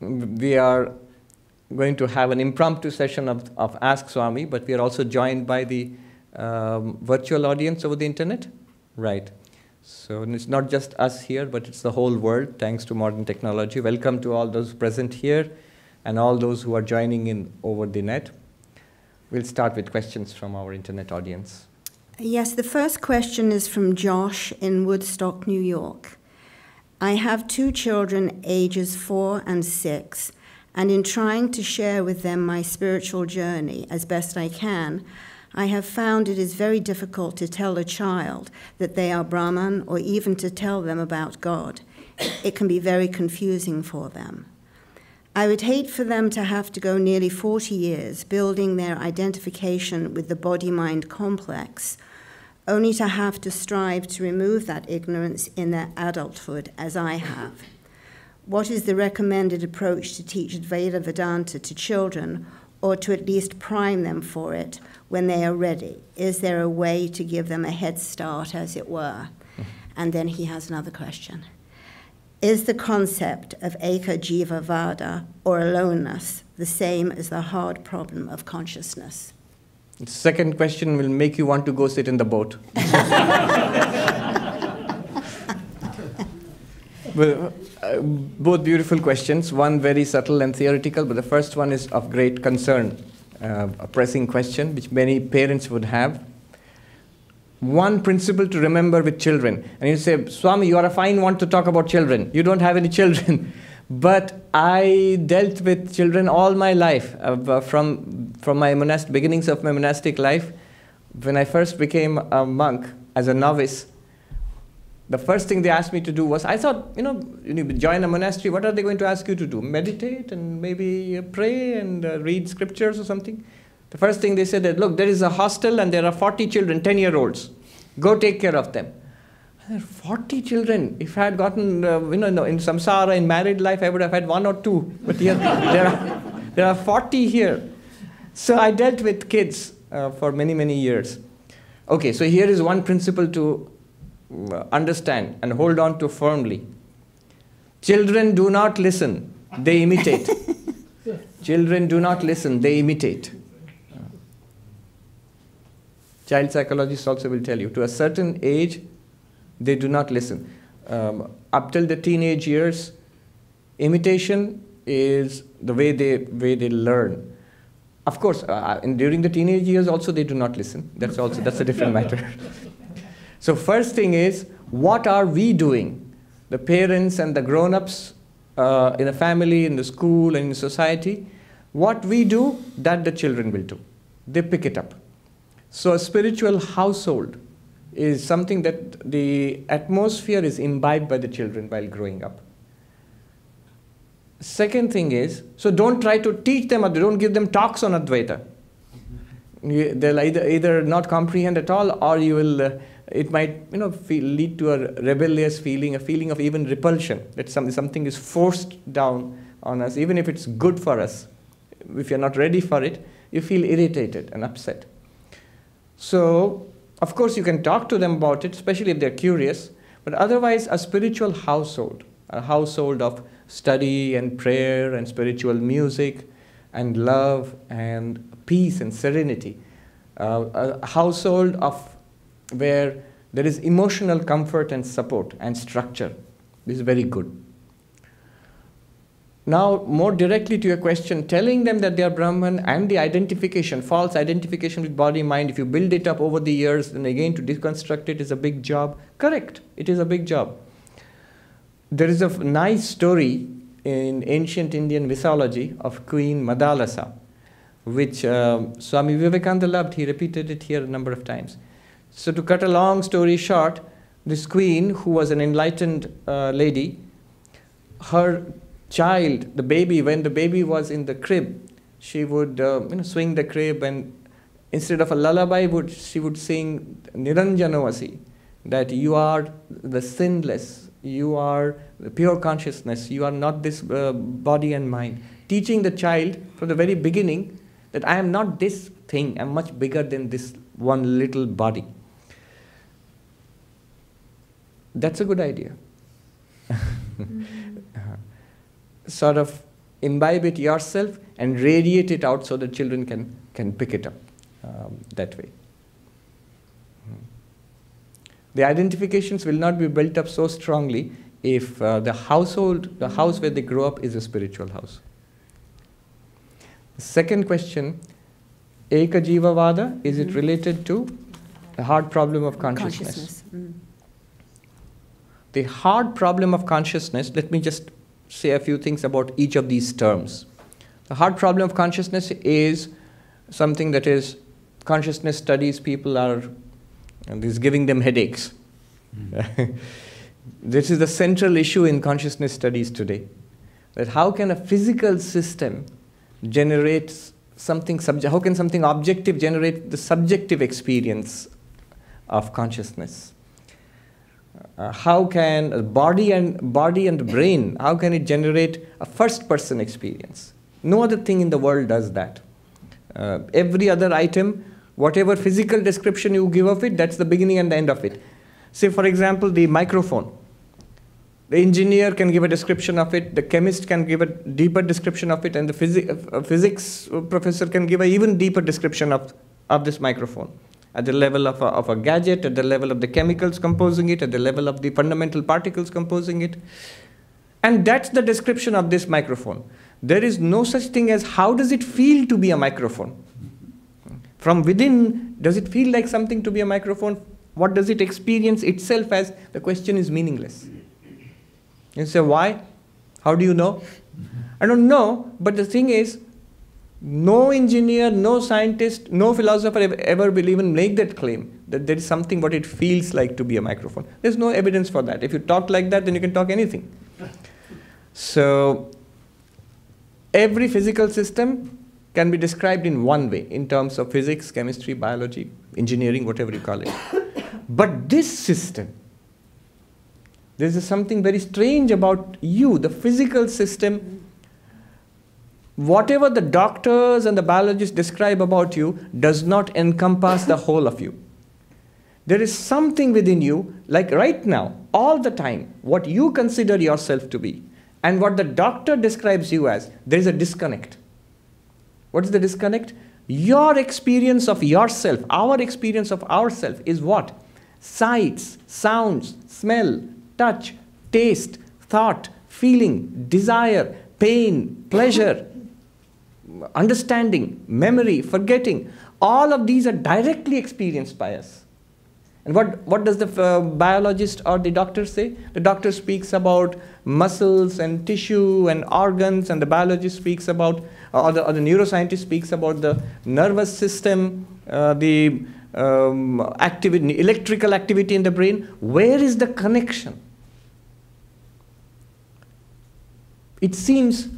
we are going to have an impromptu session of, of Ask Swami, but we are also joined by the um, virtual audience over the internet. Right. So it's not just us here, but it's the whole world, thanks to modern technology. Welcome to all those present here and all those who are joining in over the net. We'll start with questions from our internet audience. Yes, the first question is from Josh in Woodstock, New York. I have two children, ages four and six, and in trying to share with them my spiritual journey as best I can, I have found it is very difficult to tell a child that they are Brahman or even to tell them about God. It can be very confusing for them. I would hate for them to have to go nearly 40 years building their identification with the body mind complex, only to have to strive to remove that ignorance in their adulthood, as I have. What is the recommended approach to teach Advaita Vedanta to children, or to at least prime them for it when they are ready? Is there a way to give them a head start, as it were? Mm-hmm. And then he has another question. Is the concept of Eka Jiva Vada, or aloneness, the same as the hard problem of consciousness? Second question will make you want to go sit in the boat. well, uh, both beautiful questions, one very subtle and theoretical, but the first one is of great concern, uh, a pressing question which many parents would have. One principle to remember with children, and you say, Swami, you are a fine one to talk about children. You don't have any children. but I dealt with children all my life, uh, from, from my monast- beginnings of my monastic life. When I first became a monk as a novice, the first thing they asked me to do was, I thought, you know, you join a monastery, what are they going to ask you to do? Meditate and maybe pray and uh, read scriptures or something? The first thing they said that, look, there is a hostel and there are 40 children, 10 year olds. Go take care of them. 40 children. If I had gotten, uh, you know, in samsara, in married life, I would have had one or two. But here, there, are, there are 40 here. So I dealt with kids uh, for many, many years. Okay, so here is one principle to uh, understand and hold on to firmly. Children do not listen, they imitate. Children do not listen, they imitate. Child psychologists also will tell you to a certain age, they do not listen. Um, up till the teenage years, imitation is the way they, way they learn. Of course, uh, and during the teenage years also they do not listen. That's also that's a different matter. So first thing is, what are we doing? The parents and the grown-ups uh, in the family, in the school, and in society, what we do, that the children will do. They pick it up. So a spiritual household is something that the atmosphere is imbibed by the children while growing up. Second thing is, so don't try to teach them, or don't give them talks on Advaita. They'll either, either not comprehend at all, or you will, uh, it might you know, feel, lead to a rebellious feeling, a feeling of even repulsion, that some, something is forced down on us, even if it's good for us. If you're not ready for it, you feel irritated and upset. So, of course, you can talk to them about it, especially if they're curious, but otherwise, a spiritual household, a household of study and prayer and spiritual music and love and peace and serenity, uh, a household of where there is emotional comfort and support and structure. This is very good. Now, more directly to your question, telling them that they are Brahman and the identification, false identification with body mind, if you build it up over the years, then again to deconstruct it is a big job. Correct, it is a big job. There is a nice story in ancient Indian mythology of Queen Madalasa, which uh, Swami Vivekananda loved. He repeated it here a number of times. So, to cut a long story short, this queen, who was an enlightened uh, lady, her child, the baby, when the baby was in the crib, she would uh, you know, swing the crib and instead of a lullaby, would, she would sing Niranjanavasi, that you are the sinless, you are the pure consciousness, you are not this uh, body and mind. Teaching the child from the very beginning that I am not this thing, I'm much bigger than this one little body. That's a good idea. sort of imbibe it yourself, and radiate it out so that children can, can pick it up um, that way. Hmm. The identifications will not be built up so strongly if uh, the household, the house where they grow up, is a spiritual house. The second question Eka Jiva Vada, is it mm-hmm. related to the hard problem of consciousness? consciousness. Mm. The hard problem of consciousness, let me just say a few things about each of these terms. The hard problem of consciousness is something that is consciousness studies people are and is giving them headaches. Mm. this is the central issue in consciousness studies today. That how can a physical system generate something subject, how can something objective generate the subjective experience of consciousness? Uh, how can body and body and brain how can it generate a first person experience? No other thing in the world does that. Uh, every other item whatever physical description you give of it that's the beginning and the end of it. Say for example the microphone. The engineer can give a description of it, the chemist can give a deeper description of it, and the phys- uh, physics professor can give an even deeper description of, of this microphone. At the level of a, of a gadget, at the level of the chemicals composing it, at the level of the fundamental particles composing it. And that's the description of this microphone. There is no such thing as how does it feel to be a microphone? From within, does it feel like something to be a microphone? What does it experience itself as? The question is meaningless. You say, why? How do you know? I don't know, but the thing is, no engineer, no scientist, no philosopher ever, will even make that claim that there is something what it feels like to be a microphone. There's no evidence for that. If you talk like that, then you can talk anything. So, every physical system can be described in one way in terms of physics, chemistry, biology, engineering, whatever you call it. But this system, there is something very strange about you, the physical system. Whatever the doctors and the biologists describe about you does not encompass the whole of you. There is something within you, like right now, all the time, what you consider yourself to be, and what the doctor describes you as, there is a disconnect. What is the disconnect? Your experience of yourself, our experience of ourself is what? Sights, sounds, smell, touch, taste, thought, feeling, desire, pain, pleasure, understanding, memory, forgetting. All of these are directly experienced by us. And what, what does the uh, biologist or the doctor say? The doctor speaks about muscles and tissue and organs, and the biologist speaks about, or the, or the neuroscientist speaks about the nervous system, uh, the um, activity, electrical activity in the brain. Where is the connection? it seems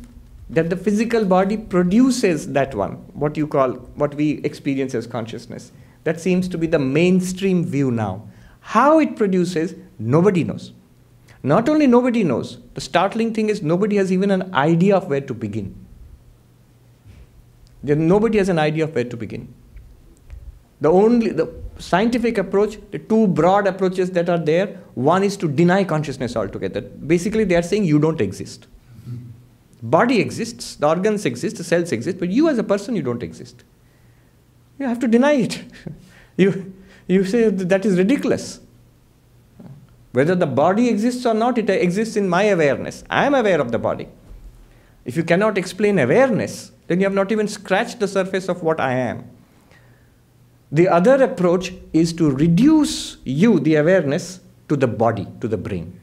that the physical body produces that one, what you call, what we experience as consciousness. That seems to be the mainstream view now. How it produces, nobody knows. Not only nobody knows, the startling thing is nobody has even an idea of where to begin. There, nobody has an idea of where to begin. The only the scientific approach, the two broad approaches that are there, one is to deny consciousness altogether. Basically, they are saying you don't exist. Body exists, the organs exist, the cells exist, but you as a person, you don't exist. You have to deny it. you, you say that is ridiculous. Whether the body exists or not, it exists in my awareness. I am aware of the body. If you cannot explain awareness, then you have not even scratched the surface of what I am. The other approach is to reduce you, the awareness, to the body, to the brain.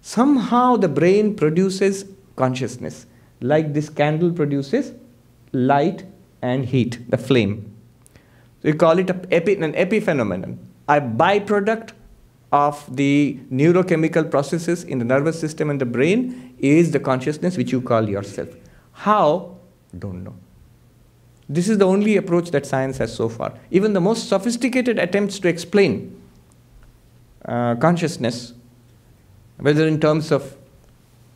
Somehow the brain produces consciousness. Like this candle produces light and heat, the flame. We call it epi, an epiphenomenon, a byproduct of the neurochemical processes in the nervous system and the brain is the consciousness which you call yourself. How? Don't know. This is the only approach that science has so far. Even the most sophisticated attempts to explain uh, consciousness, whether in terms of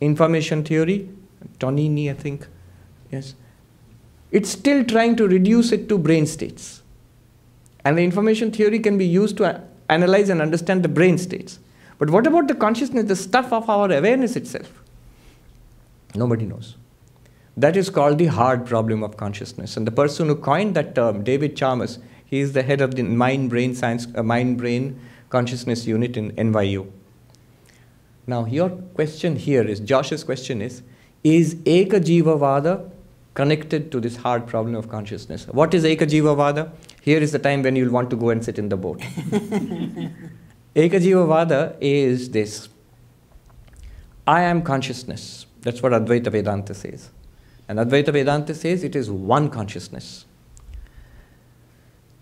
information theory, Tononi, I think, yes, it's still trying to reduce it to brain states. And the information theory can be used to analyze and understand the brain states. But what about the consciousness, the stuff of our awareness itself? Nobody knows. That is called the hard problem of consciousness. And the person who coined that term, David Chalmers, he is the head of the mind brain science, uh, mind brain consciousness unit in NYU. Now, your question here is Josh's question is Is Ekajiva Vada connected to this hard problem of consciousness? What is Ekajiva Vada? Here is the time when you'll want to go and sit in the boat. Ekajiva Vada is this I am consciousness. That's what Advaita Vedanta says. And Advaita Vedanta says it is one consciousness.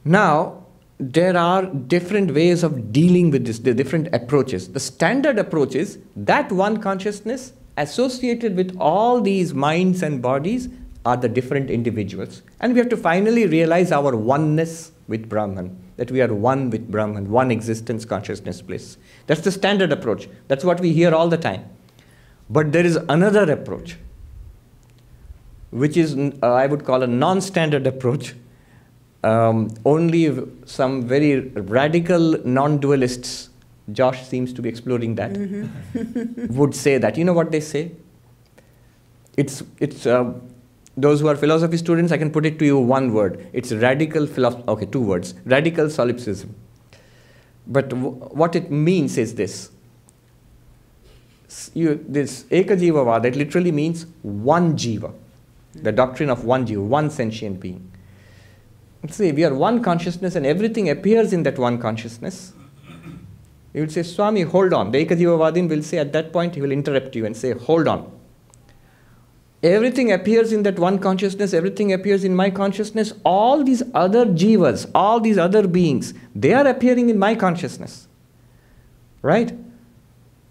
Now, there are different ways of dealing with this, the different approaches. The standard approach is that one consciousness associated with all these minds and bodies are the different individuals. And we have to finally realize our oneness with Brahman, that we are one with Brahman, one existence, consciousness, bliss. That's the standard approach. That's what we hear all the time. But there is another approach, which is, uh, I would call a non standard approach, um, only some very radical non dualists, Josh seems to be exploring that, mm-hmm. would say that. You know what they say? It's, it's uh, those who are philosophy students, I can put it to you one word. It's radical philosophy. Okay, two words. Radical solipsism. But w- what it means is this. You, this Ekajiva Vada, it literally means one jiva, the doctrine of one jiva, one sentient being. See, we are one consciousness and everything appears in that one consciousness. You will say, Swami, hold on. The Ekajivavadin will say at that point, he will interrupt you and say, hold on. Everything appears in that one consciousness, everything appears in my consciousness. All these other jivas, all these other beings, they are appearing in my consciousness. Right?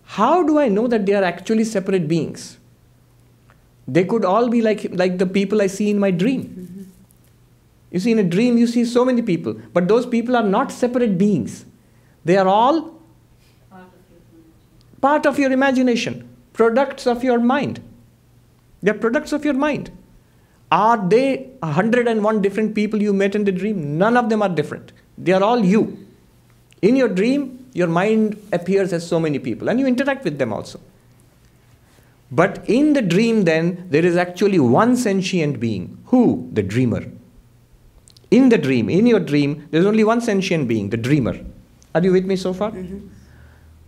How do I know that they are actually separate beings? They could all be like, like the people I see in my dream. Mm-hmm. You see, in a dream, you see so many people, but those people are not separate beings. They are all part of your imagination, products of your mind. They are products of your mind. Are they 101 different people you met in the dream? None of them are different. They are all you. In your dream, your mind appears as so many people, and you interact with them also. But in the dream, then, there is actually one sentient being. Who? The dreamer. In the dream, in your dream, there's only one sentient being, the dreamer. Are you with me so far? Mm-hmm.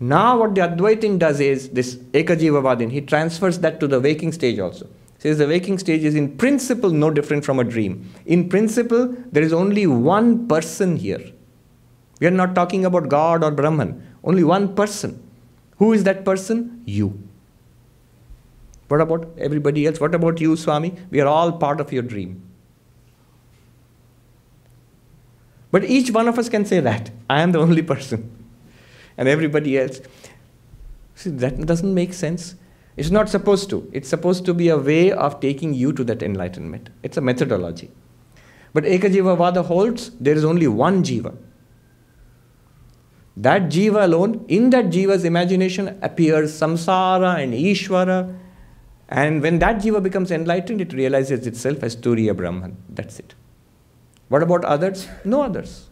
Now, what the Advaitin does is this Ekajivavadin, he transfers that to the waking stage also. Says the waking stage is in principle no different from a dream. In principle, there is only one person here. We are not talking about God or Brahman, only one person. Who is that person? You. What about everybody else? What about you, Swami? We are all part of your dream. But each one of us can say that. I am the only person. And everybody else. See, that doesn't make sense. It's not supposed to. It's supposed to be a way of taking you to that enlightenment. It's a methodology. But Ekajiva Vada holds there is only one Jiva. That Jiva alone, in that Jiva's imagination appears samsara and Ishvara. And when that Jiva becomes enlightened, it realizes itself as Turiya Brahman. That's it. What about others? No others.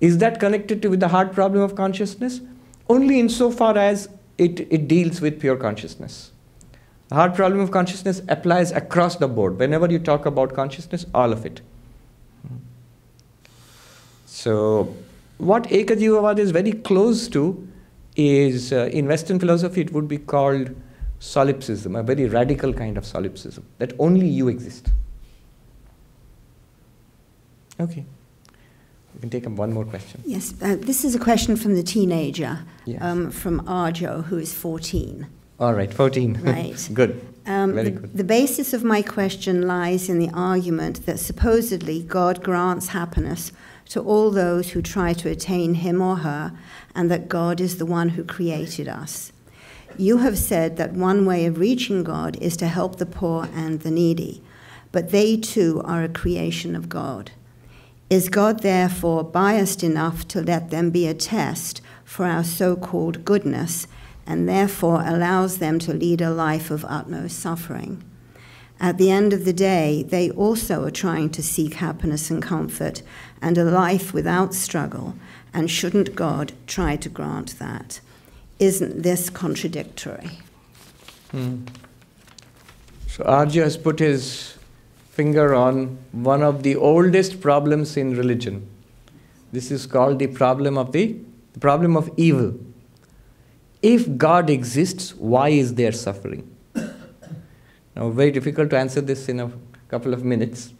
Is that connected to with the hard problem of consciousness? Only insofar as it, it deals with pure consciousness. The hard problem of consciousness applies across the board. Whenever you talk about consciousness, all of it. So, what Ekajivavad is very close to is uh, in Western philosophy, it would be called solipsism, a very radical kind of solipsism, that only you exist. Okay. We can take one more question. Yes, uh, this is a question from the teenager, yes. um, from Arjo, who is 14. All right, 14. Right. good. Um, Very the, good. The basis of my question lies in the argument that supposedly God grants happiness to all those who try to attain him or her, and that God is the one who created us. You have said that one way of reaching God is to help the poor and the needy, but they too are a creation of God. Is God therefore biased enough to let them be a test for our so called goodness and therefore allows them to lead a life of utmost suffering? At the end of the day, they also are trying to seek happiness and comfort and a life without struggle, and shouldn't God try to grant that? Isn't this contradictory? Hmm. So Arjya has put his finger on one of the oldest problems in religion. This is called the problem of the, the problem of evil. If God exists, why is there suffering? now, very difficult to answer this in a couple of minutes.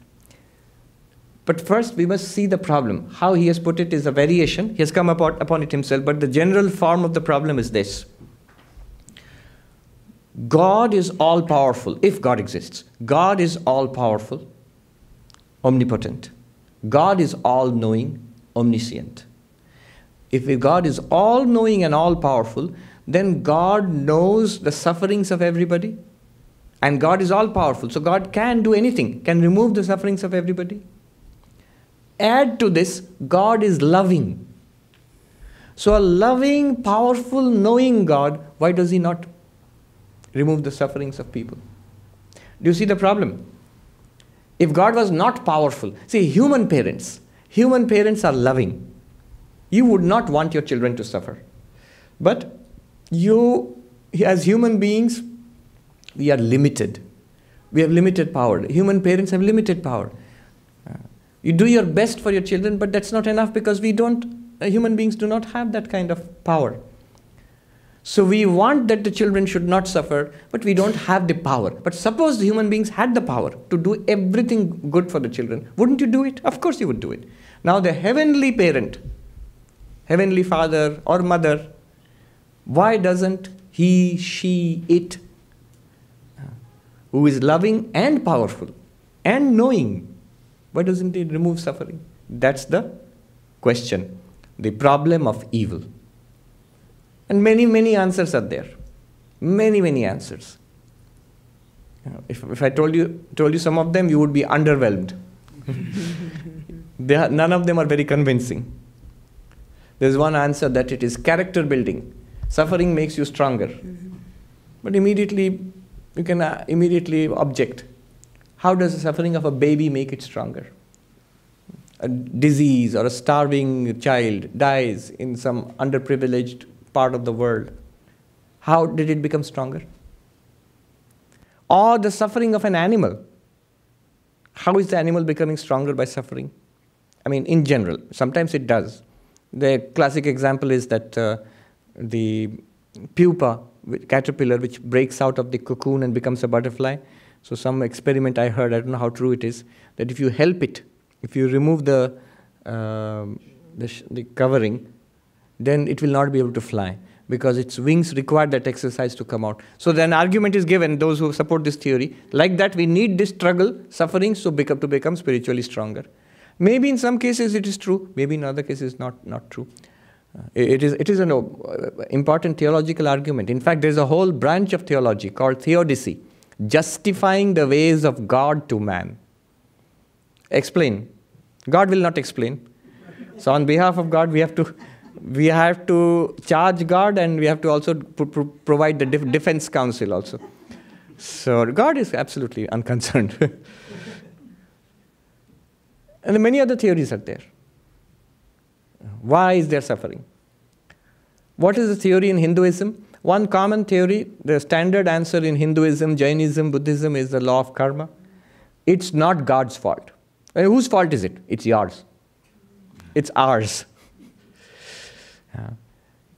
But first, we must see the problem. How he has put it is a variation. He has come upon, upon it himself, but the general form of the problem is this God is all powerful, if God exists. God is all powerful, omnipotent. God is all knowing, omniscient. If God is all knowing and all powerful, then God knows the sufferings of everybody. And God is all powerful. So God can do anything, can remove the sufferings of everybody. Add to this, God is loving. So, a loving, powerful, knowing God, why does He not remove the sufferings of people? Do you see the problem? If God was not powerful, see, human parents, human parents are loving. You would not want your children to suffer. But you, as human beings, we are limited. We have limited power. Human parents have limited power. You do your best for your children, but that's not enough because we don't, uh, human beings do not have that kind of power. So we want that the children should not suffer, but we don't have the power. But suppose the human beings had the power to do everything good for the children, wouldn't you do it? Of course you would do it. Now the heavenly parent, heavenly father or mother, why doesn't he, she, it, who is loving and powerful and knowing, why doesn't he remove suffering? That's the question, the problem of evil. And many, many answers are there. Many, many answers. if, if I told you, told you some of them, you would be underwhelmed. are, none of them are very convincing. There's one answer that it is character building. Suffering makes you stronger. But immediately, you can uh, immediately object. How does the suffering of a baby make it stronger? A disease or a starving child dies in some underprivileged part of the world. How did it become stronger? Or the suffering of an animal. How is the animal becoming stronger by suffering? I mean, in general, sometimes it does. The classic example is that uh, the pupa caterpillar, which breaks out of the cocoon and becomes a butterfly. So, some experiment I heard, I don't know how true it is, that if you help it, if you remove the, uh, the, the covering, then it will not be able to fly because its wings require that exercise to come out. So then argument is given, those who support this theory, like that we need this struggle, suffering, so become, to become spiritually stronger. Maybe in some cases it is true, maybe in other cases not, not true. Uh, it is, it is an uh, important theological argument. In fact, there is a whole branch of theology called theodicy, justifying the ways of God to man. Explain. God will not explain. So on behalf of God, we have to we have to charge God and we have to also provide the def- defense counsel also. So God is absolutely unconcerned. and many other theories are there. Why is there suffering? What is the theory in Hinduism? One common theory, the standard answer in Hinduism, Jainism, Buddhism is the law of karma. It's not God's fault. And whose fault is it? It's yours. It's ours.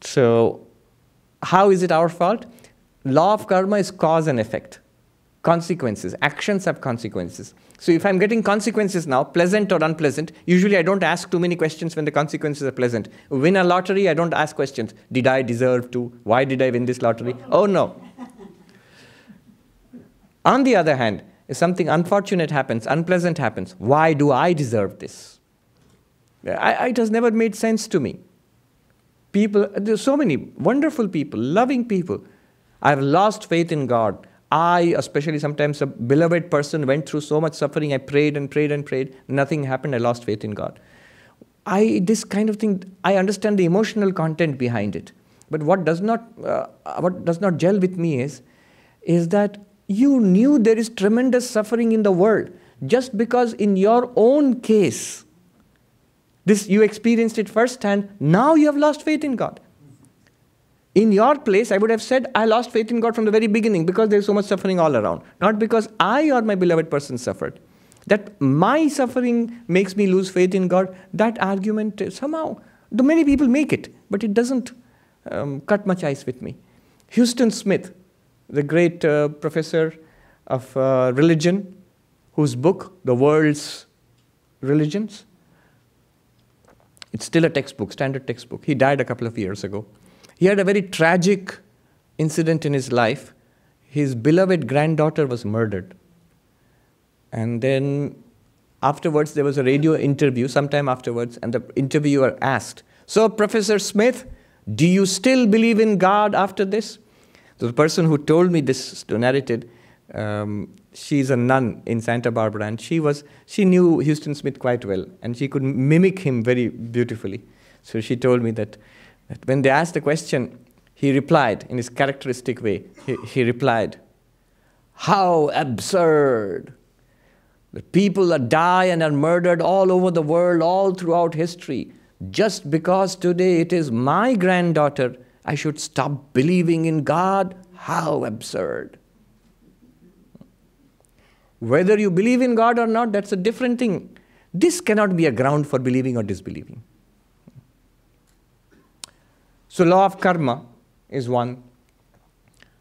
So, how is it our fault? Law of karma is cause and effect. Consequences. Actions have consequences. So, if I'm getting consequences now, pleasant or unpleasant, usually I don't ask too many questions when the consequences are pleasant. Win a lottery, I don't ask questions. Did I deserve to? Why did I win this lottery? Oh no. On the other hand, if something unfortunate happens, unpleasant happens, why do I deserve this? I, it has never made sense to me. People, there's so many wonderful people, loving people. I've lost faith in God. I, especially sometimes a beloved person, went through so much suffering. I prayed and prayed and prayed. Nothing happened. I lost faith in God. I, this kind of thing, I understand the emotional content behind it. But what does not, uh, what does not gel with me is, is that you knew there is tremendous suffering in the world just because in your own case, this you experienced it firsthand. Now you have lost faith in God. In your place, I would have said, I lost faith in God from the very beginning because there's so much suffering all around. Not because I or my beloved person suffered. That my suffering makes me lose faith in God, that argument somehow, many people make it, but it doesn't um, cut much ice with me. Huston Smith, the great uh, professor of uh, religion, whose book, The World's Religions, it's still a textbook, standard textbook. He died a couple of years ago. He had a very tragic incident in his life. His beloved granddaughter was murdered. And then afterwards, there was a radio interview, sometime afterwards, and the interviewer asked, So, Professor Smith, do you still believe in God after this? So the person who told me this narrated, um, she's a nun in Santa Barbara, and she was she knew Huston Smith quite well, and she could mimic him very beautifully. So she told me that when they asked the question, he replied in his characteristic way. He, he replied, How absurd! The people that die and are murdered all over the world, all throughout history. Just because today it is my granddaughter, I should stop believing in God? How absurd! Whether you believe in God or not, that's a different thing. This cannot be a ground for believing or disbelieving. So, law of karma is one.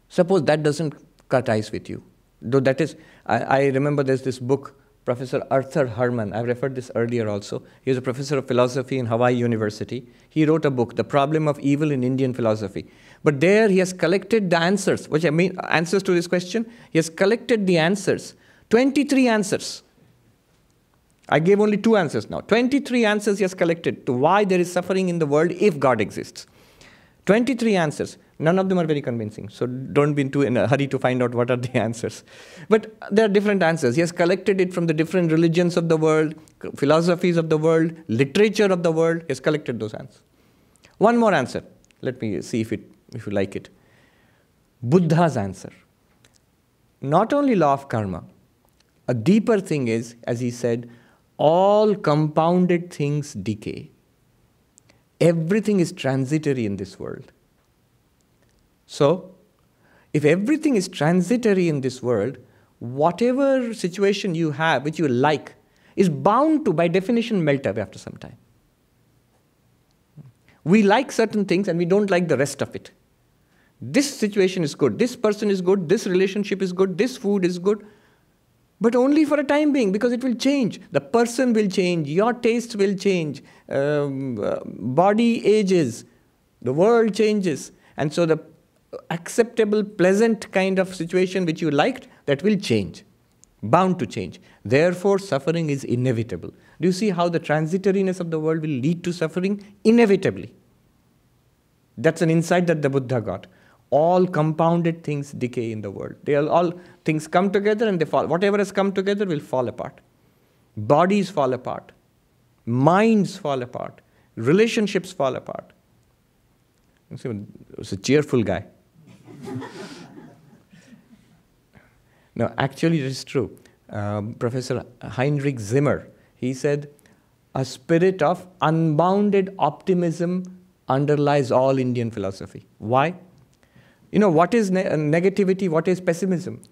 Suppose that doesn't cut ice with you. Though that is, I, I remember there's this book, Professor Arthur Herman. I've referred this earlier also. He was a professor of philosophy in Hawaii University. He wrote a book, The Problem of Evil in Indian Philosophy. But there he has collected the answers, which I mean answers to this question. He has collected the answers, 23 answers. I gave only two answers now. 23 answers he has collected to why there is suffering in the world if God exists. 23 answers. None of them are very convincing. So don't be too in a hurry to find out what are the answers. But there are different answers. He has collected it from the different religions of the world, philosophies of the world, literature of the world. He has collected those answers. One more answer. Let me see if, it, if you like it. Buddha's answer. Not only law of karma, a deeper thing is, as he said, all compounded things decay. Everything is transitory in this world. So, if everything is transitory in this world, whatever situation you have which you like is bound to, by definition, melt away after some time. We like certain things and we don't like the rest of it. This situation is good, this person is good, this relationship is good, this food is good, but only for a time being because it will change. The person will change, your taste will change, um, uh, body ages, the world changes. And so the acceptable, pleasant kind of situation which you liked, that will change, bound to change. Therefore, suffering is inevitable. Do you see how the transitoriness of the world will lead to suffering? Inevitably. That's an insight that the Buddha got all compounded things decay in the world. They all things come together and they fall. Whatever has come together will fall apart. Bodies fall apart. Minds fall apart. Relationships fall apart. It was a cheerful guy. no, actually, it is true. Um, Professor Heinrich Zimmer, he said, a spirit of unbounded optimism underlies all Indian philosophy. Why? You know, what is ne- negativity? What is pessimism?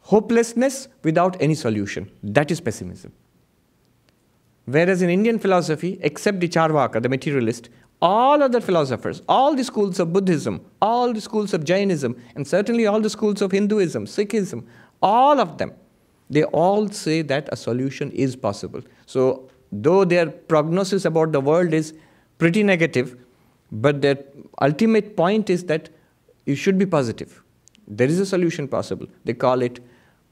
Hopelessness without any solution. That is pessimism. Whereas in Indian philosophy, except the Charvaka, the materialist, all other philosophers, all the schools of Buddhism, all the schools of Jainism, and certainly all the schools of Hinduism, Sikhism, all of them, they all say that a solution is possible. So, though their prognosis about the world is pretty negative, but their ultimate point is that you should be positive. There is a solution possible. They call it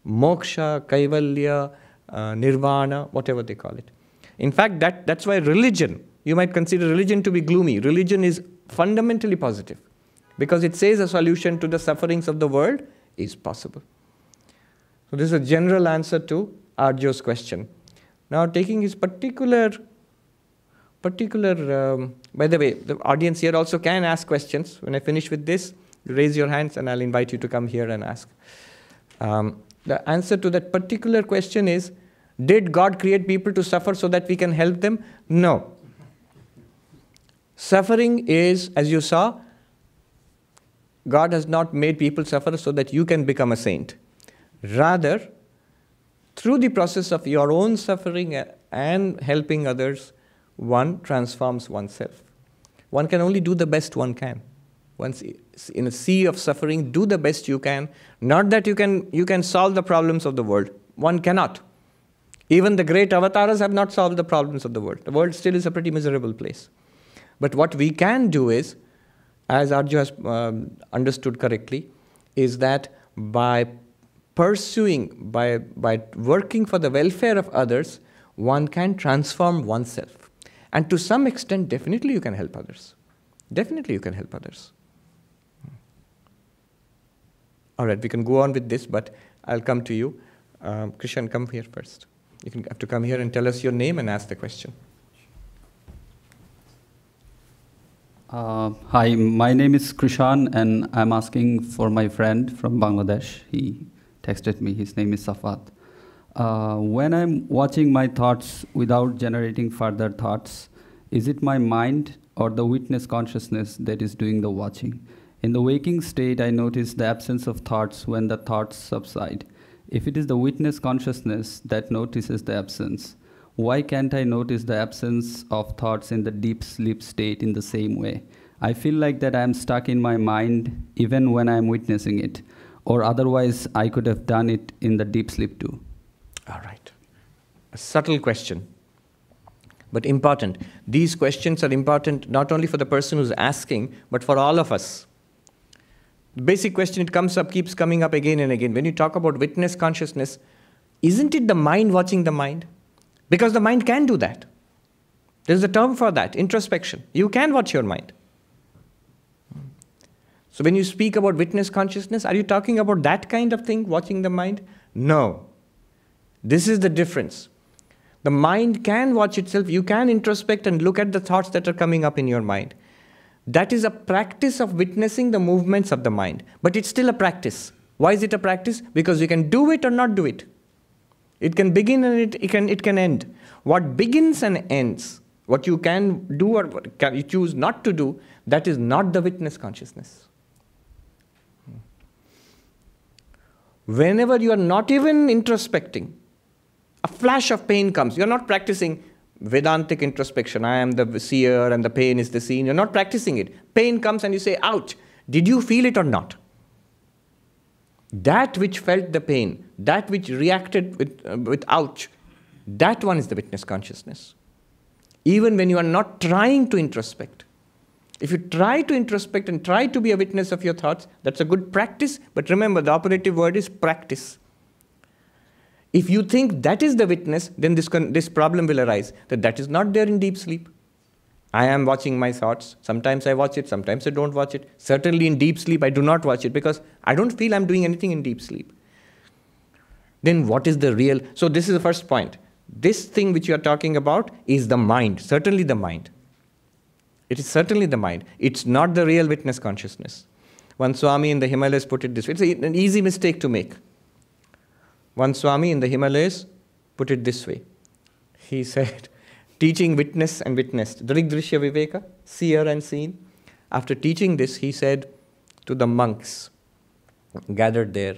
moksha, kaivalya, uh, nirvana, whatever they call it. In fact, that, that's why religion, you might consider religion to be gloomy. Religion is fundamentally positive because it says a solution to the sufferings of the world is possible. So, this is a general answer to Arjo's question. Now, taking his particular, particular, um, by the way, the audience here also can ask questions when I finish with this raise your hands and I'll invite you to come here and ask. Um, the answer to that particular question is Did God create people to suffer so that we can help them? No. Suffering is, as you saw, God has not made people suffer so that you can become a saint. Rather, through the process of your own suffering and helping others, one transforms oneself. One can only do the best one can. Once in a sea of suffering, do the best you can. Not that you can, you can solve the problems of the world. One cannot. Even the great avatars have not solved the problems of the world. The world still is a pretty miserable place. But what we can do is, as Arju has um, understood correctly, is that by pursuing, by, by working for the welfare of others, one can transform oneself. And to some extent, definitely you can help others. Definitely you can help others. All right, we can go on with this, but I'll come to you. Um, Krishan, come here first. You can have to come here and tell us your name and ask the question. Uh, hi, my name is Krishan, and I'm asking for my friend from Bangladesh. He texted me. His name is Safat. Uh, when I'm watching my thoughts without generating further thoughts, is it my mind or the witness consciousness that is doing the watching? In the waking state, I notice the absence of thoughts when the thoughts subside. If it is the witness consciousness that notices the absence, why can't I notice the absence of thoughts in the deep sleep state in the same way? I feel like that I am stuck in my mind even when I am witnessing it, or otherwise I could have done it in the deep sleep too. All right. A subtle question, but important. These questions are important not only for the person who's asking, but for all of us basic question it comes up keeps coming up again and again. When you talk about witness consciousness isn't it the mind watching the mind? Because the mind can do that. There's a term for that introspection. You can watch your mind. So when you speak about witness consciousness are you talking about that kind of thing watching the mind? No. This is the difference. The mind can watch itself. You can introspect and look at the thoughts that are coming up in your mind that is a practice of witnessing the movements of the mind. But it's still a practice. Why is it a practice? Because you can do it or not do it. It can begin and it, it, can, it can end. What begins and ends, what you can do or can you choose not to do, that is not the witness consciousness. Whenever you are not even introspecting, a flash of pain comes. You're not practicing Vedantic introspection. I am the seer and the pain is the seen. You're not practicing it. Pain comes and you say, ouch. Did you feel it or not? That which felt the pain, that which reacted with, uh, with ouch, that one is the witness consciousness. Even when you are not trying to introspect. If you try to introspect and try to be a witness of your thoughts, that's a good practice. But remember, the operative word is practice. If you think that is the witness, then this, this problem will arise that that is not there in deep sleep. I am watching my thoughts. Sometimes I watch it, sometimes I don't watch it. Certainly in deep sleep, I do not watch it because I don't feel I'm doing anything in deep sleep. Then what is the real? So, this is the first point. This thing which you are talking about is the mind, certainly the mind. It is certainly the mind. It's not the real witness consciousness. One Swami in the Himalayas put it this way it's an easy mistake to make. One Swami in the Himalayas put it this way. He said, teaching witness and witnessed, Drigdrishya Viveka, seer and seen. After teaching this, he said to the monks gathered there,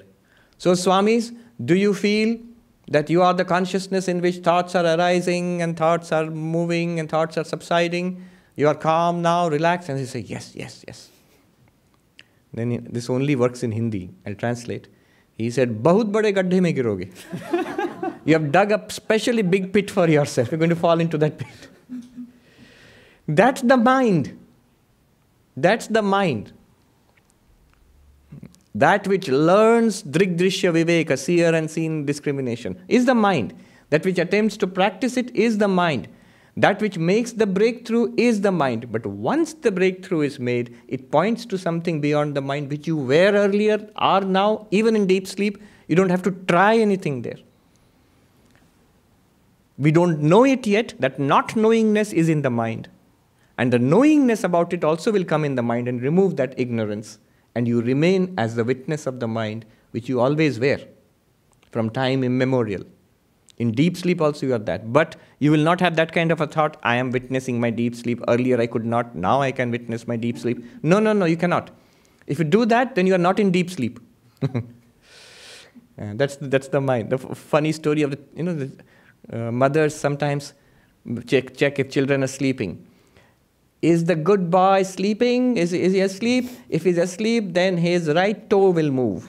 So, Swamis, do you feel that you are the consciousness in which thoughts are arising and thoughts are moving and thoughts are subsiding? You are calm now, relaxed? And he said, Yes, yes, yes. Then this only works in Hindi. I'll translate. He said, बहुत बड़े गड्ढे में गिरोगे. you have dug a specially big pit for yourself. You're going to fall into that pit. That's the mind. That's the mind. That which learns drigdrishya viveka, seer and seen discrimination, is the mind. That which attempts to practice it is the mind. That which makes the breakthrough is the mind. But once the breakthrough is made, it points to something beyond the mind, which you were earlier, are now, even in deep sleep. You don't have to try anything there. We don't know it yet, that not knowingness is in the mind. And the knowingness about it also will come in the mind and remove that ignorance. And you remain as the witness of the mind, which you always were from time immemorial. In deep sleep, also, you are that. But you will not have that kind of a thought I am witnessing my deep sleep. Earlier, I could not. Now, I can witness my deep sleep. No, no, no, you cannot. If you do that, then you are not in deep sleep. that's, that's the mind. The funny story of the, you know, the uh, mothers sometimes check, check if children are sleeping. Is the good boy sleeping? Is, is he asleep? If he's asleep, then his right toe will move.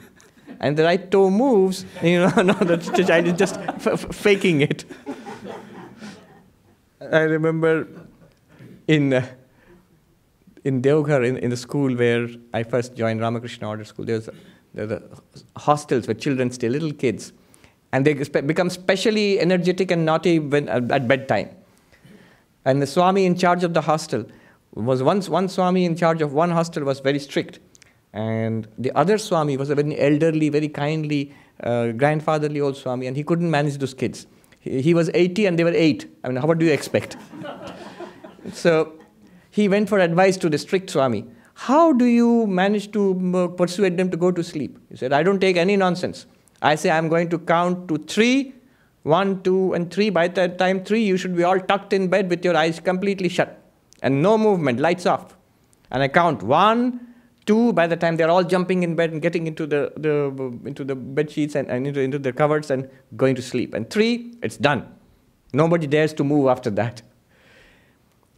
And the right toe moves, you know, no, the child is just faking it. I remember in, uh, in Deoghar, in, in the school where I first joined Ramakrishna Order School, there was, there were hostels where children stay, little kids. And they become specially energetic and naughty when, at bedtime. And the Swami in charge of the hostel was once one Swami in charge of one hostel was very strict. And the other Swami was a very elderly, very kindly, uh, grandfatherly old Swami, and he couldn't manage those kids. He, he was 80 and they were 8. I mean, how, what do you expect? so he went for advice to the strict Swami. How do you manage to persuade them to go to sleep? He said, I don't take any nonsense. I say, I'm going to count to three, one, two, and three. By that time, three, you should be all tucked in bed with your eyes completely shut and no movement, lights off. And I count one, two, by the time they're all jumping in bed and getting into the, the, into the bed sheets and, and into, into the covers and going to sleep. And three, it's done. Nobody dares to move after that.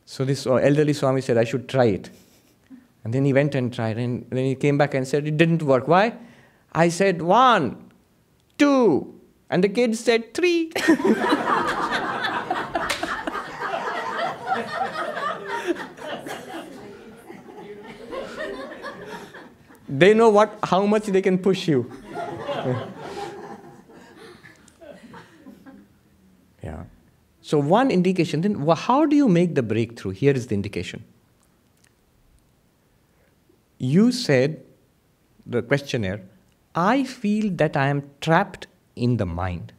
So this uh, elderly Swami said, I should try it. And then he went and tried, and then he came back and said, It didn't work. Why? I said, One, two, and the kids said, Three. they know what, how much they can push you. yeah. So, one indication, then how do you make the breakthrough? Here is the indication. You said, the questionnaire, I feel that I am trapped in the mind.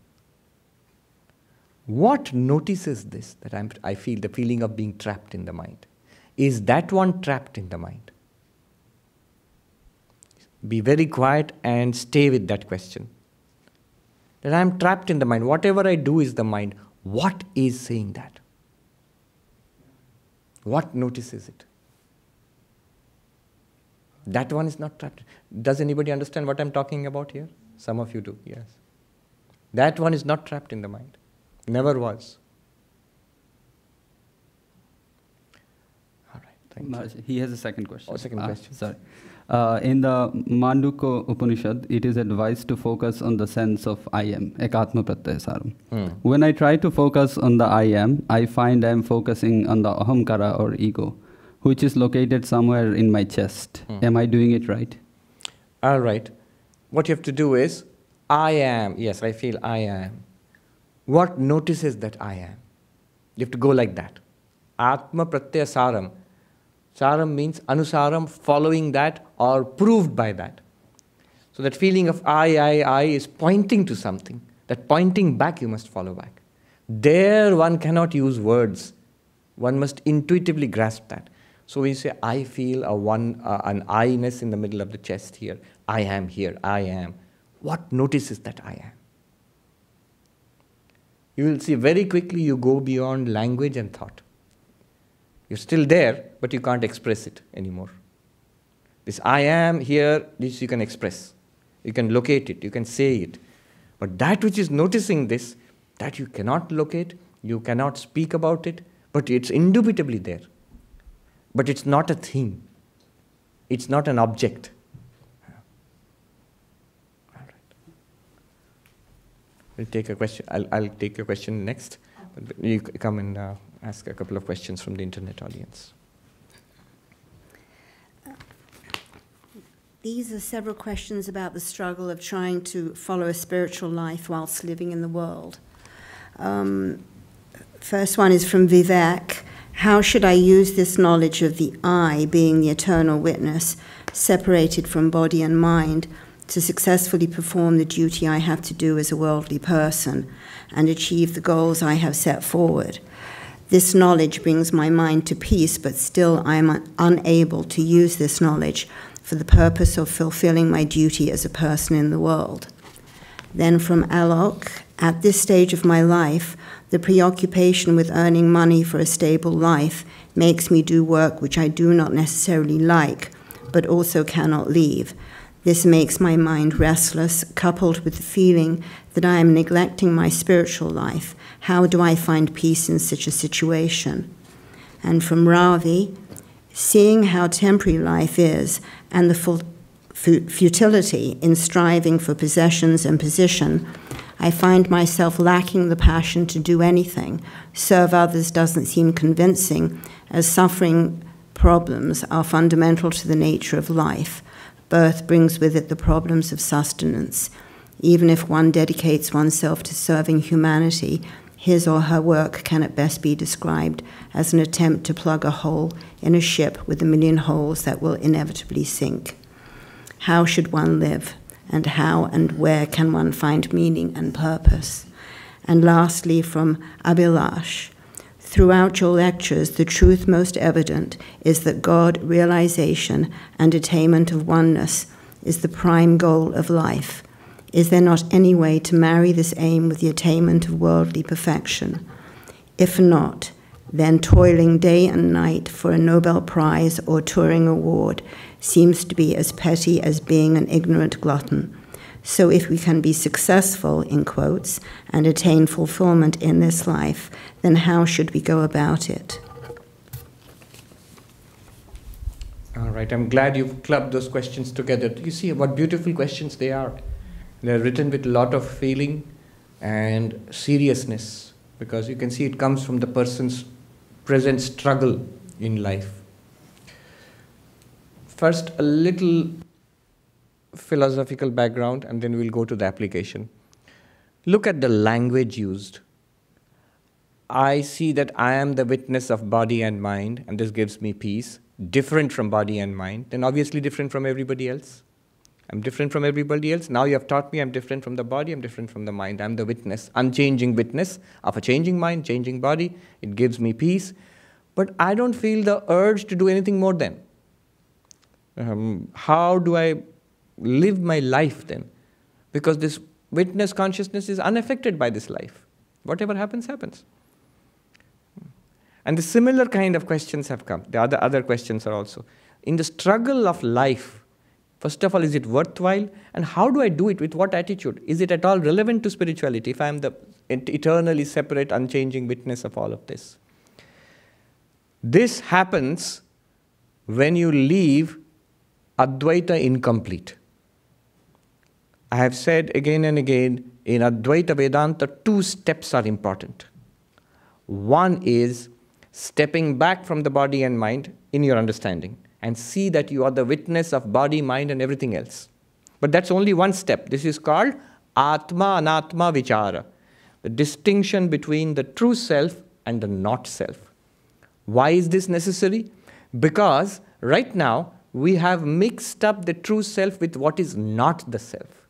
What notices this, that I'm, I feel the feeling of being trapped in the mind? Is that one trapped in the mind? Be very quiet and stay with that question. That I'm trapped in the mind. Whatever I do is the mind. What is saying that? What notices it? That one is not trapped. Does anybody understand what I'm talking about here? Some of you do, yes. That one is not trapped in the mind. Never was. All right, thank you. He has a second question. Oh, second ah, question. Sorry. Uh, in the Mandukya Upanishad, it is advised to focus on the sense of I am, ekatma pratyasaram. Hmm. When I try to focus on the I am, I find I am focusing on the ahamkara or ego, which is located somewhere in my chest. Hmm. Am I doing it right? All right. What you have to do is, I am, yes, I feel I am. What notices that I am? You have to go like that. Atma pratyasaram Saram means anusaram, following that or proved by that. So that feeling of I, I, I is pointing to something. That pointing back you must follow back. There one cannot use words. One must intuitively grasp that. So you say I feel a one, uh, an I-ness in the middle of the chest here, I am here, I am. What notices that I am? You will see very quickly you go beyond language and thought. You're still there, but you can't express it anymore. This I am here, this you can express. You can locate it, you can say it. But that which is noticing this, that you cannot locate, you cannot speak about it, but it's indubitably there. But it's not a thing, it's not an object. We'll take a question. I'll, I'll take your question next. You come and uh, ask a couple of questions from the internet audience. These are several questions about the struggle of trying to follow a spiritual life whilst living in the world. Um, first one is from Vivek. How should I use this knowledge of the I being the eternal witness, separated from body and mind, to successfully perform the duty I have to do as a worldly person and achieve the goals I have set forward? This knowledge brings my mind to peace, but still I am unable to use this knowledge for the purpose of fulfilling my duty as a person in the world. Then from Alok, at this stage of my life, the preoccupation with earning money for a stable life makes me do work which I do not necessarily like, but also cannot leave. This makes my mind restless, coupled with the feeling that I am neglecting my spiritual life. How do I find peace in such a situation? And from Ravi, seeing how temporary life is and the futility in striving for possessions and position, I find myself lacking the passion to do anything. Serve others doesn't seem convincing, as suffering problems are fundamental to the nature of life. Birth brings with it the problems of sustenance. Even if one dedicates oneself to serving humanity, his or her work can at best be described as an attempt to plug a hole in a ship with a million holes that will inevitably sink. How should one live? And how and where can one find meaning and purpose? And lastly, from Abhilash, Throughout your lectures, the truth most evident is that God realization and attainment of oneness is the prime goal of life. Is there not any way to marry this aim with the attainment of worldly perfection? If not, then toiling day and night for a Nobel Prize or Turing Award seems to be as petty as being an ignorant glutton. So, if we can be successful, in quotes, and attain fulfillment in this life, then how should we go about it? All right, I'm glad you've clubbed those questions together. Do you see what beautiful questions they are. They're written with a lot of feeling and seriousness because you can see it comes from the person's present struggle in life. First, a little philosophical background and then we'll go to the application. Look at the language used. I see that I am the witness of body and mind, and this gives me peace, different from body and mind, then obviously different from everybody else. I'm different from everybody else. Now you have taught me I'm different from the body, I'm different from the mind. I'm the witness, unchanging witness of a changing mind, changing body. It gives me peace. But I don't feel the urge to do anything more than. Um, how do I live my life then. Because this witness consciousness is unaffected by this life. Whatever happens, happens. And the similar kind of questions have come. The other, other questions are also. In the struggle of life, first of all, is it worthwhile? And how do I do it? With what attitude? Is it at all relevant to spirituality if I am the eternally separate, unchanging witness of all of this? This happens when you leave Advaita incomplete. I have said again and again in Advaita Vedanta, two steps are important. One is stepping back from the body and mind in your understanding and see that you are the witness of body, mind, and everything else. But that's only one step. This is called Atma Anatma Vichara, the distinction between the true self and the not self. Why is this necessary? Because right now we have mixed up the true self with what is not the self.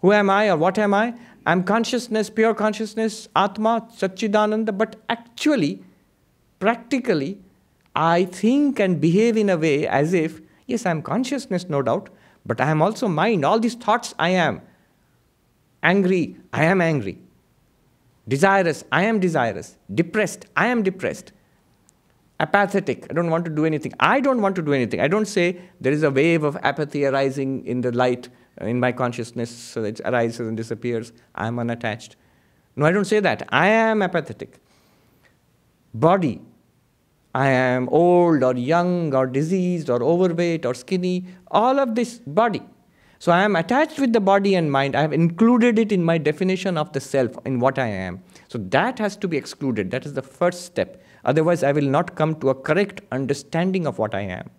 Who am I or what am I? I'm consciousness, pure consciousness, Atma, Satchidananda, but actually, practically, I think and behave in a way as if, yes, I'm consciousness, no doubt, but I am also mind. All these thoughts, I am. Angry, I am angry. Desirous, I am desirous. Depressed, I am depressed. Apathetic, I don't want to do anything. I don't want to do anything. I don't say there is a wave of apathy arising in the light uh, in my consciousness, so it arises and disappears. I am unattached. No, I don't say that. I am apathetic. Body. I am old or young or diseased or overweight or skinny. All of this body. So I am attached with the body and mind. I have included it in my definition of the self, in what I am. So that has to be excluded. That is the first step. Otherwise, I will not come to a correct understanding of what I am.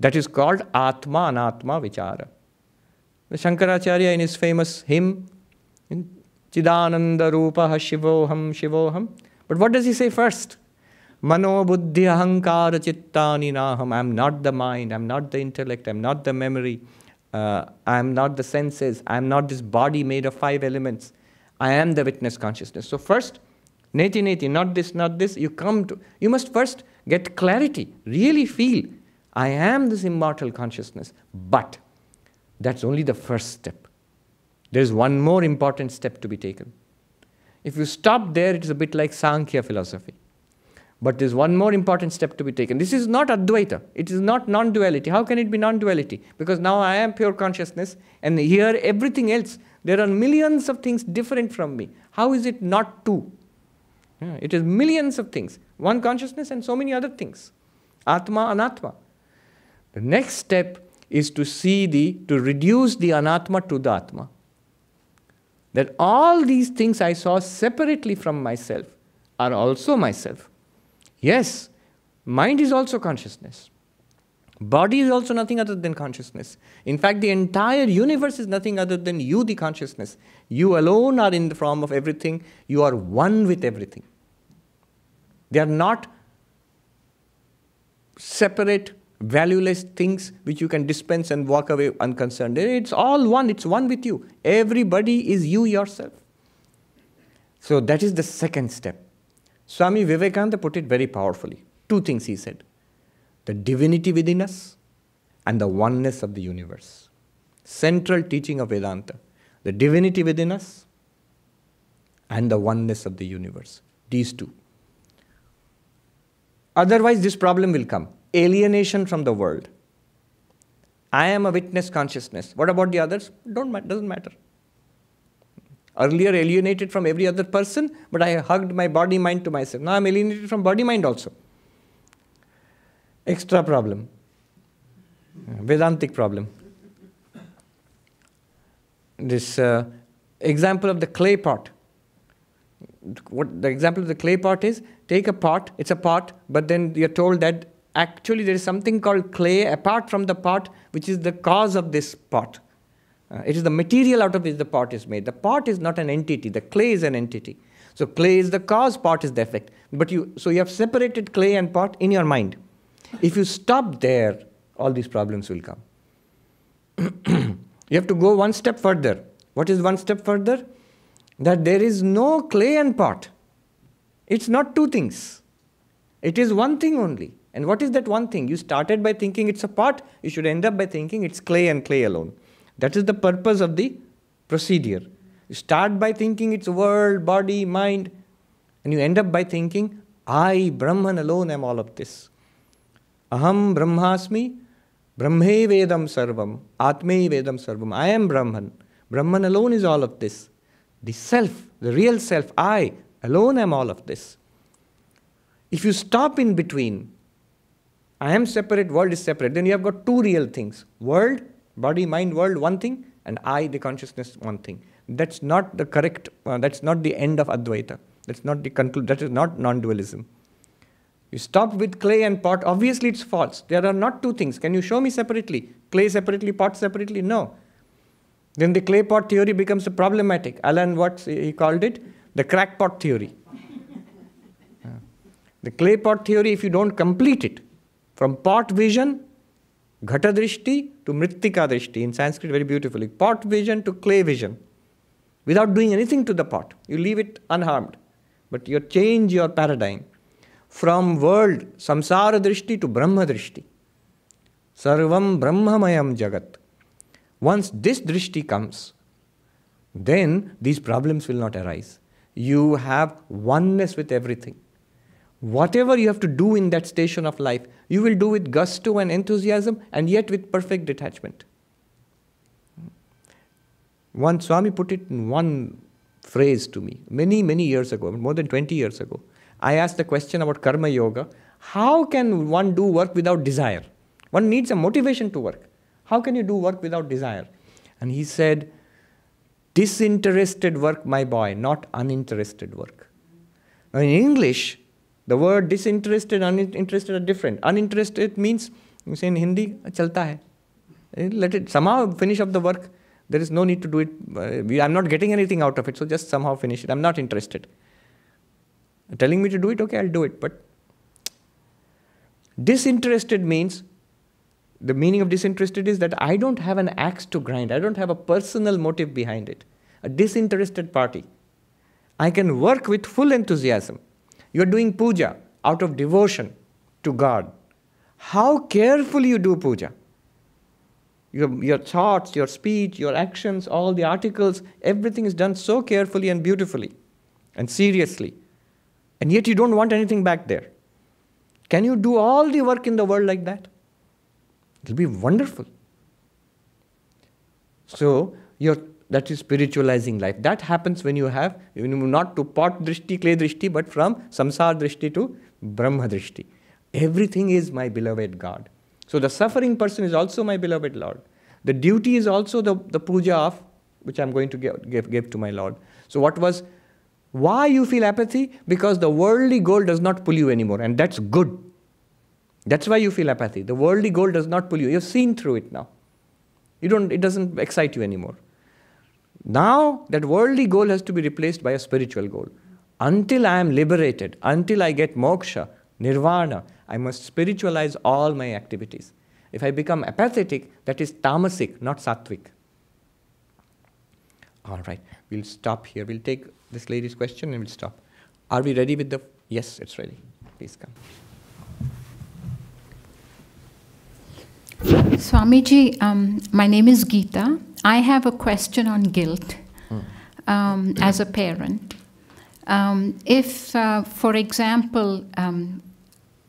That is called Atma Anatma Vichara. The Shankaracharya in his famous hymn, Chidananda Rupa Shivoham Shivoham. But what does he say first? Mano Buddhi Ahankara Chittani Naham. I'm not the mind, I'm not the intellect, I'm not the memory, uh, I'm not the senses, I'm not this body made of five elements. I am the witness consciousness. So first, neti neti, not this, not this, you come to, you must first get clarity, really feel, I am this immortal consciousness, but that's only the first step. There's one more important step to be taken. If you stop there, it's a bit like Sankhya philosophy. But there's one more important step to be taken. This is not Advaita. It is not non duality. How can it be non duality? Because now I am pure consciousness, and here everything else, there are millions of things different from me. How is it not two? Yeah, it is millions of things. One consciousness and so many other things. Atma, Anatma. The next step is to see the, to reduce the Anatma to the Atma. That all these things I saw separately from myself are also myself. Yes, mind is also consciousness. Body is also nothing other than consciousness. In fact, the entire universe is nothing other than you, the consciousness. You alone are in the form of everything. You are one with everything. They are not separate, valueless things which you can dispense and walk away unconcerned. It's all one, it's one with you. Everybody is you yourself. So that is the second step. Swami Vivekananda put it very powerfully. Two things he said the divinity within us and the oneness of the universe. Central teaching of Vedanta the divinity within us and the oneness of the universe. These two. Otherwise, this problem will come alienation from the world. I am a witness consciousness. What about the others? Don't doesn't matter. Earlier alienated from every other person, but I hugged my body mind to myself. Now I'm alienated from body mind also. Extra problem. Vedantic problem. This uh, example of the clay pot what the example of the clay pot is take a pot it's a pot but then you're told that actually there is something called clay apart from the pot which is the cause of this pot uh, it is the material out of which the pot is made. The pot is not an entity. The clay is an entity. So clay is the cause pot is the effect. But you so you have separated clay and pot in your mind. If you stop there all these problems will come. You have to go one step further. What is one step further? That there is no clay and pot. It's not two things, it is one thing only. And what is that one thing? You started by thinking it's a pot, you should end up by thinking it's clay and clay alone. That is the purpose of the procedure. You start by thinking it's world, body, mind, and you end up by thinking, I, Brahman alone, am all of this. Aham Brahmasmi, Brahme Vedam Sarvam, Atme Vedam Sarvam. I am Brahman. Brahman alone is all of this. The self, the real self, I alone am all of this. If you stop in between, I am separate, world is separate, then you have got two real things world, body, mind, world, one thing, and I, the consciousness, one thing. That's not the correct, uh, that's not the end of Advaita. That's not the conclude, that is not non dualism. You stop with clay and pot, obviously it's false. There are not two things. Can you show me separately? Clay separately, pot separately? No. Then the clay pot theory becomes problematic. Alan Watts, he called it the crackpot theory. the clay pot theory, if you don't complete it, from pot vision, ghata drishti to mrittika drishti, in Sanskrit very beautifully, pot vision to clay vision, without doing anything to the pot. You leave it unharmed. But you change your paradigm from world, samsara drishti to brahma drishti. Sarvam brahmamayam jagat. Once this drishti comes, then these problems will not arise. You have oneness with everything. Whatever you have to do in that station of life, you will do with gusto and enthusiasm and yet with perfect detachment. One Swami put it in one phrase to me many, many years ago, more than 20 years ago. I asked the question about karma yoga how can one do work without desire? One needs a motivation to work. How can you do work without desire? And he said, Disinterested work, my boy, not uninterested work. Now, in English, the word disinterested uninterested are different. Uninterested means, you say in Hindi, chalta hai. Eh, let it somehow finish up the work. There is no need to do it. Uh, I'm not getting anything out of it, so just somehow finish it. I'm not interested. Telling me to do it, okay, I'll do it. But disinterested means the meaning of disinterested is that I don't have an axe to grind, I don't have a personal motive behind it, a disinterested party. I can work with full enthusiasm. You're doing puja out of devotion to God. How carefully you do puja. Your, your thoughts, your speech, your actions, all the articles, everything is done so carefully and beautifully and seriously. And yet you don't want anything back there. Can you do all the work in the world like that? It'll be wonderful. So, you're, that is spiritualizing life. That happens when you have, when you move not to pot drishti, clay drishti, but from samsar drishti to brahma drishti. Everything is my beloved God. So the suffering person is also my beloved Lord. The duty is also the, the puja of which I'm going to give, give, give to my Lord. So what was why you feel apathy? Because the worldly goal does not pull you anymore, and that's good. That's why you feel apathy. The worldly goal does not pull you. You've seen through it now. You don't, it doesn't excite you anymore. Now that worldly goal has to be replaced by a spiritual goal. Until I am liberated, until I get moksha, nirvana, I must spiritualize all my activities. If I become apathetic, that is tamasic, not sattvic. All right, we'll stop here. We'll take this lady's question and we'll stop. Are we ready with the. Yes, it's ready. Please come. Swamiji, um, my name is Geeta. I have a question on guilt um, as a parent. Um, if, uh, for example, um,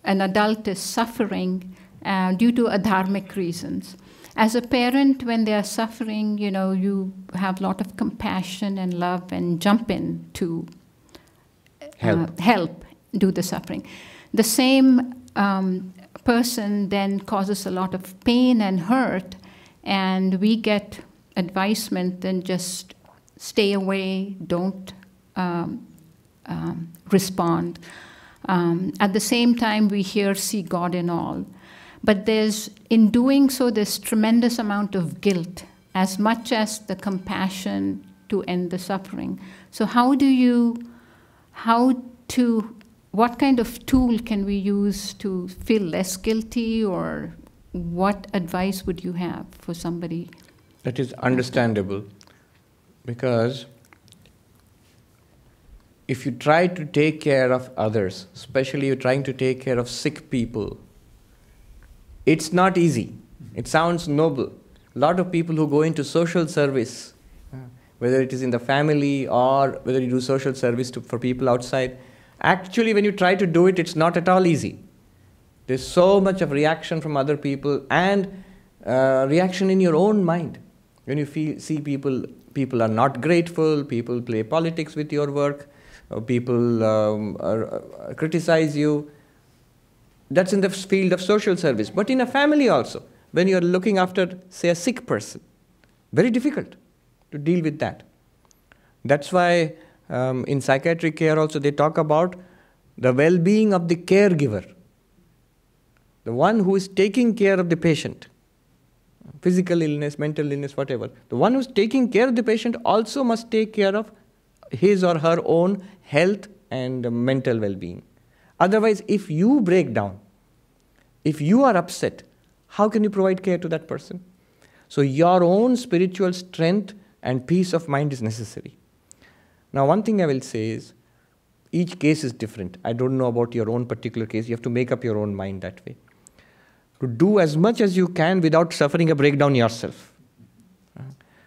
an adult is suffering uh, due to adharmic reasons, as a parent, when they are suffering, you know, you have a lot of compassion and love and jump in to uh, Help. help do the suffering. The same um, person then causes a lot of pain and hurt, and we get advisement then just stay away, don't um, um, respond. Um, at the same time, we hear, see God in all. But there's, in doing so, there's tremendous amount of guilt, as much as the compassion to end the suffering. So, how do you, how to, what kind of tool can we use to feel less guilty, or what advice would you have for somebody? That is understandable because if you try to take care of others, especially you're trying to take care of sick people, it's not easy. It sounds noble. A lot of people who go into social service, whether it is in the family or whether you do social service to, for people outside, actually, when you try to do it, it's not at all easy. There's so much of reaction from other people and uh, reaction in your own mind. When you feel, see people, people are not grateful, people play politics with your work, uh, people um, are, uh, criticize you. That's in the field of social service. But in a family also, when you're looking after, say, a sick person, very difficult to deal with that. That's why um, in psychiatric care also they talk about the well being of the caregiver, the one who is taking care of the patient. Physical illness, mental illness, whatever. The one who's taking care of the patient also must take care of his or her own health and mental well being. Otherwise, if you break down, if you are upset, how can you provide care to that person? So, your own spiritual strength and peace of mind is necessary. Now, one thing I will say is each case is different. I don't know about your own particular case. You have to make up your own mind that way. To do as much as you can without suffering a breakdown yourself.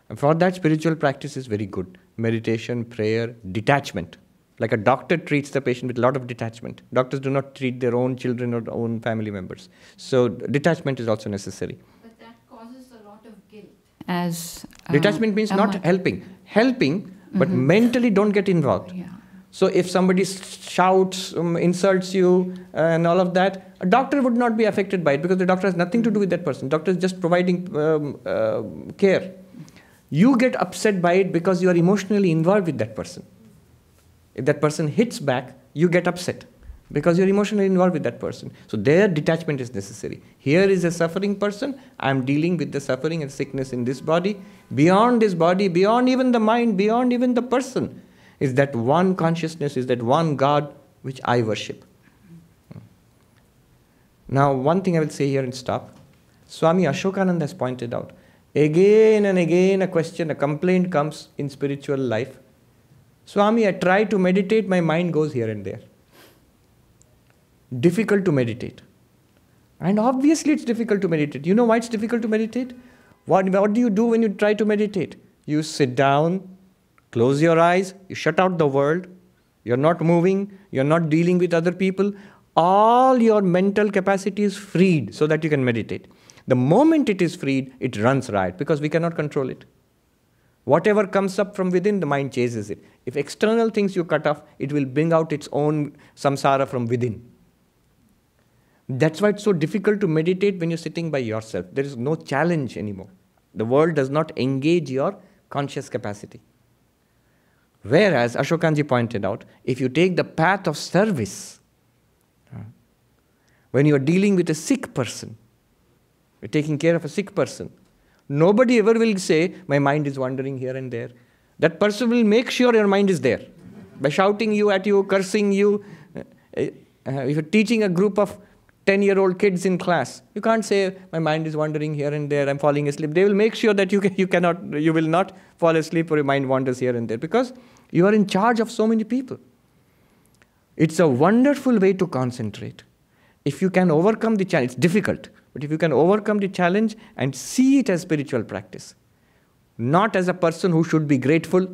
And for that, spiritual practice is very good. Meditation, prayer, detachment. Like a doctor treats the patient with a lot of detachment. Doctors do not treat their own children or their own family members. So, detachment is also necessary. But that causes a lot of guilt. As uh, Detachment means not helping. Helping, but mentally don't get involved. Yeah. So if somebody shouts, um, insults you, uh, and all of that, a doctor would not be affected by it because the doctor has nothing to do with that person. Doctor is just providing um, uh, care. You get upset by it because you are emotionally involved with that person. If that person hits back, you get upset because you're emotionally involved with that person. So their detachment is necessary. Here is a suffering person. I'm dealing with the suffering and sickness in this body. Beyond this body, beyond even the mind, beyond even the person, is that one consciousness, is that one God which I worship. Now, one thing I will say here and stop. Swami Ashokananda has pointed out again and again a question, a complaint comes in spiritual life. Swami, I try to meditate, my mind goes here and there. Difficult to meditate. And obviously, it's difficult to meditate. You know why it's difficult to meditate? What, what do you do when you try to meditate? You sit down, close your eyes, you shut out the world, you're not moving, you're not dealing with other people. all your mental capacity is freed so that you can meditate. The moment it is freed, it runs riot because we cannot control it. Whatever comes up from within, the mind chases it. If external things you cut off, it will bring out its own samsara from within. That's why it's so difficult to meditate when you're sitting by yourself. There is no challenge anymore. The world does not engage your conscious capacity. Whereas, Ashokanji pointed out, if you take the path of service, when you are dealing with a sick person, you're taking care of a sick person, nobody ever will say, My mind is wandering here and there. That person will make sure your mind is there by shouting you at you, cursing you. Uh, uh, if you're teaching a group of 10 year old kids in class, you can't say, My mind is wandering here and there, I'm falling asleep. They will make sure that you, can, you, cannot, you will not fall asleep or your mind wanders here and there because you are in charge of so many people. It's a wonderful way to concentrate. If you can overcome the challenge, it's difficult, but if you can overcome the challenge and see it as spiritual practice, not as a person who should be grateful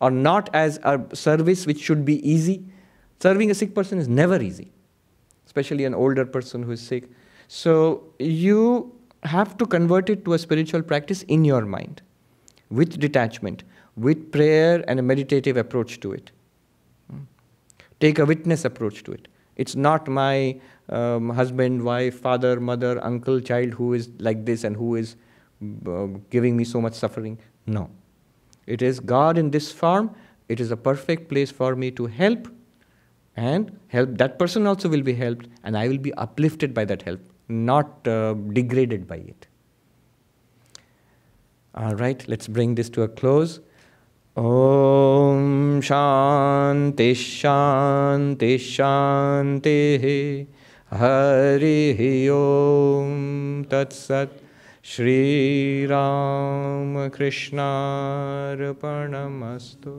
or not as a service which should be easy. Serving a sick person is never easy, especially an older person who is sick. So you have to convert it to a spiritual practice in your mind with detachment with prayer and a meditative approach to it. Take a witness approach to it. It's not my um, husband, wife, father, mother, uncle, child who is like this and who is uh, giving me so much suffering. No. It is God in this form. It is a perfect place for me to help and help. That person also will be helped, and I will be uplifted by that help, not uh, degraded by it. All right, let's bring this to a close. ॐ शान्तिश्शान्तिश्शान्तिः हरिः ॐ तत्सत् श्रीरामकृष्णार्पणमस्तु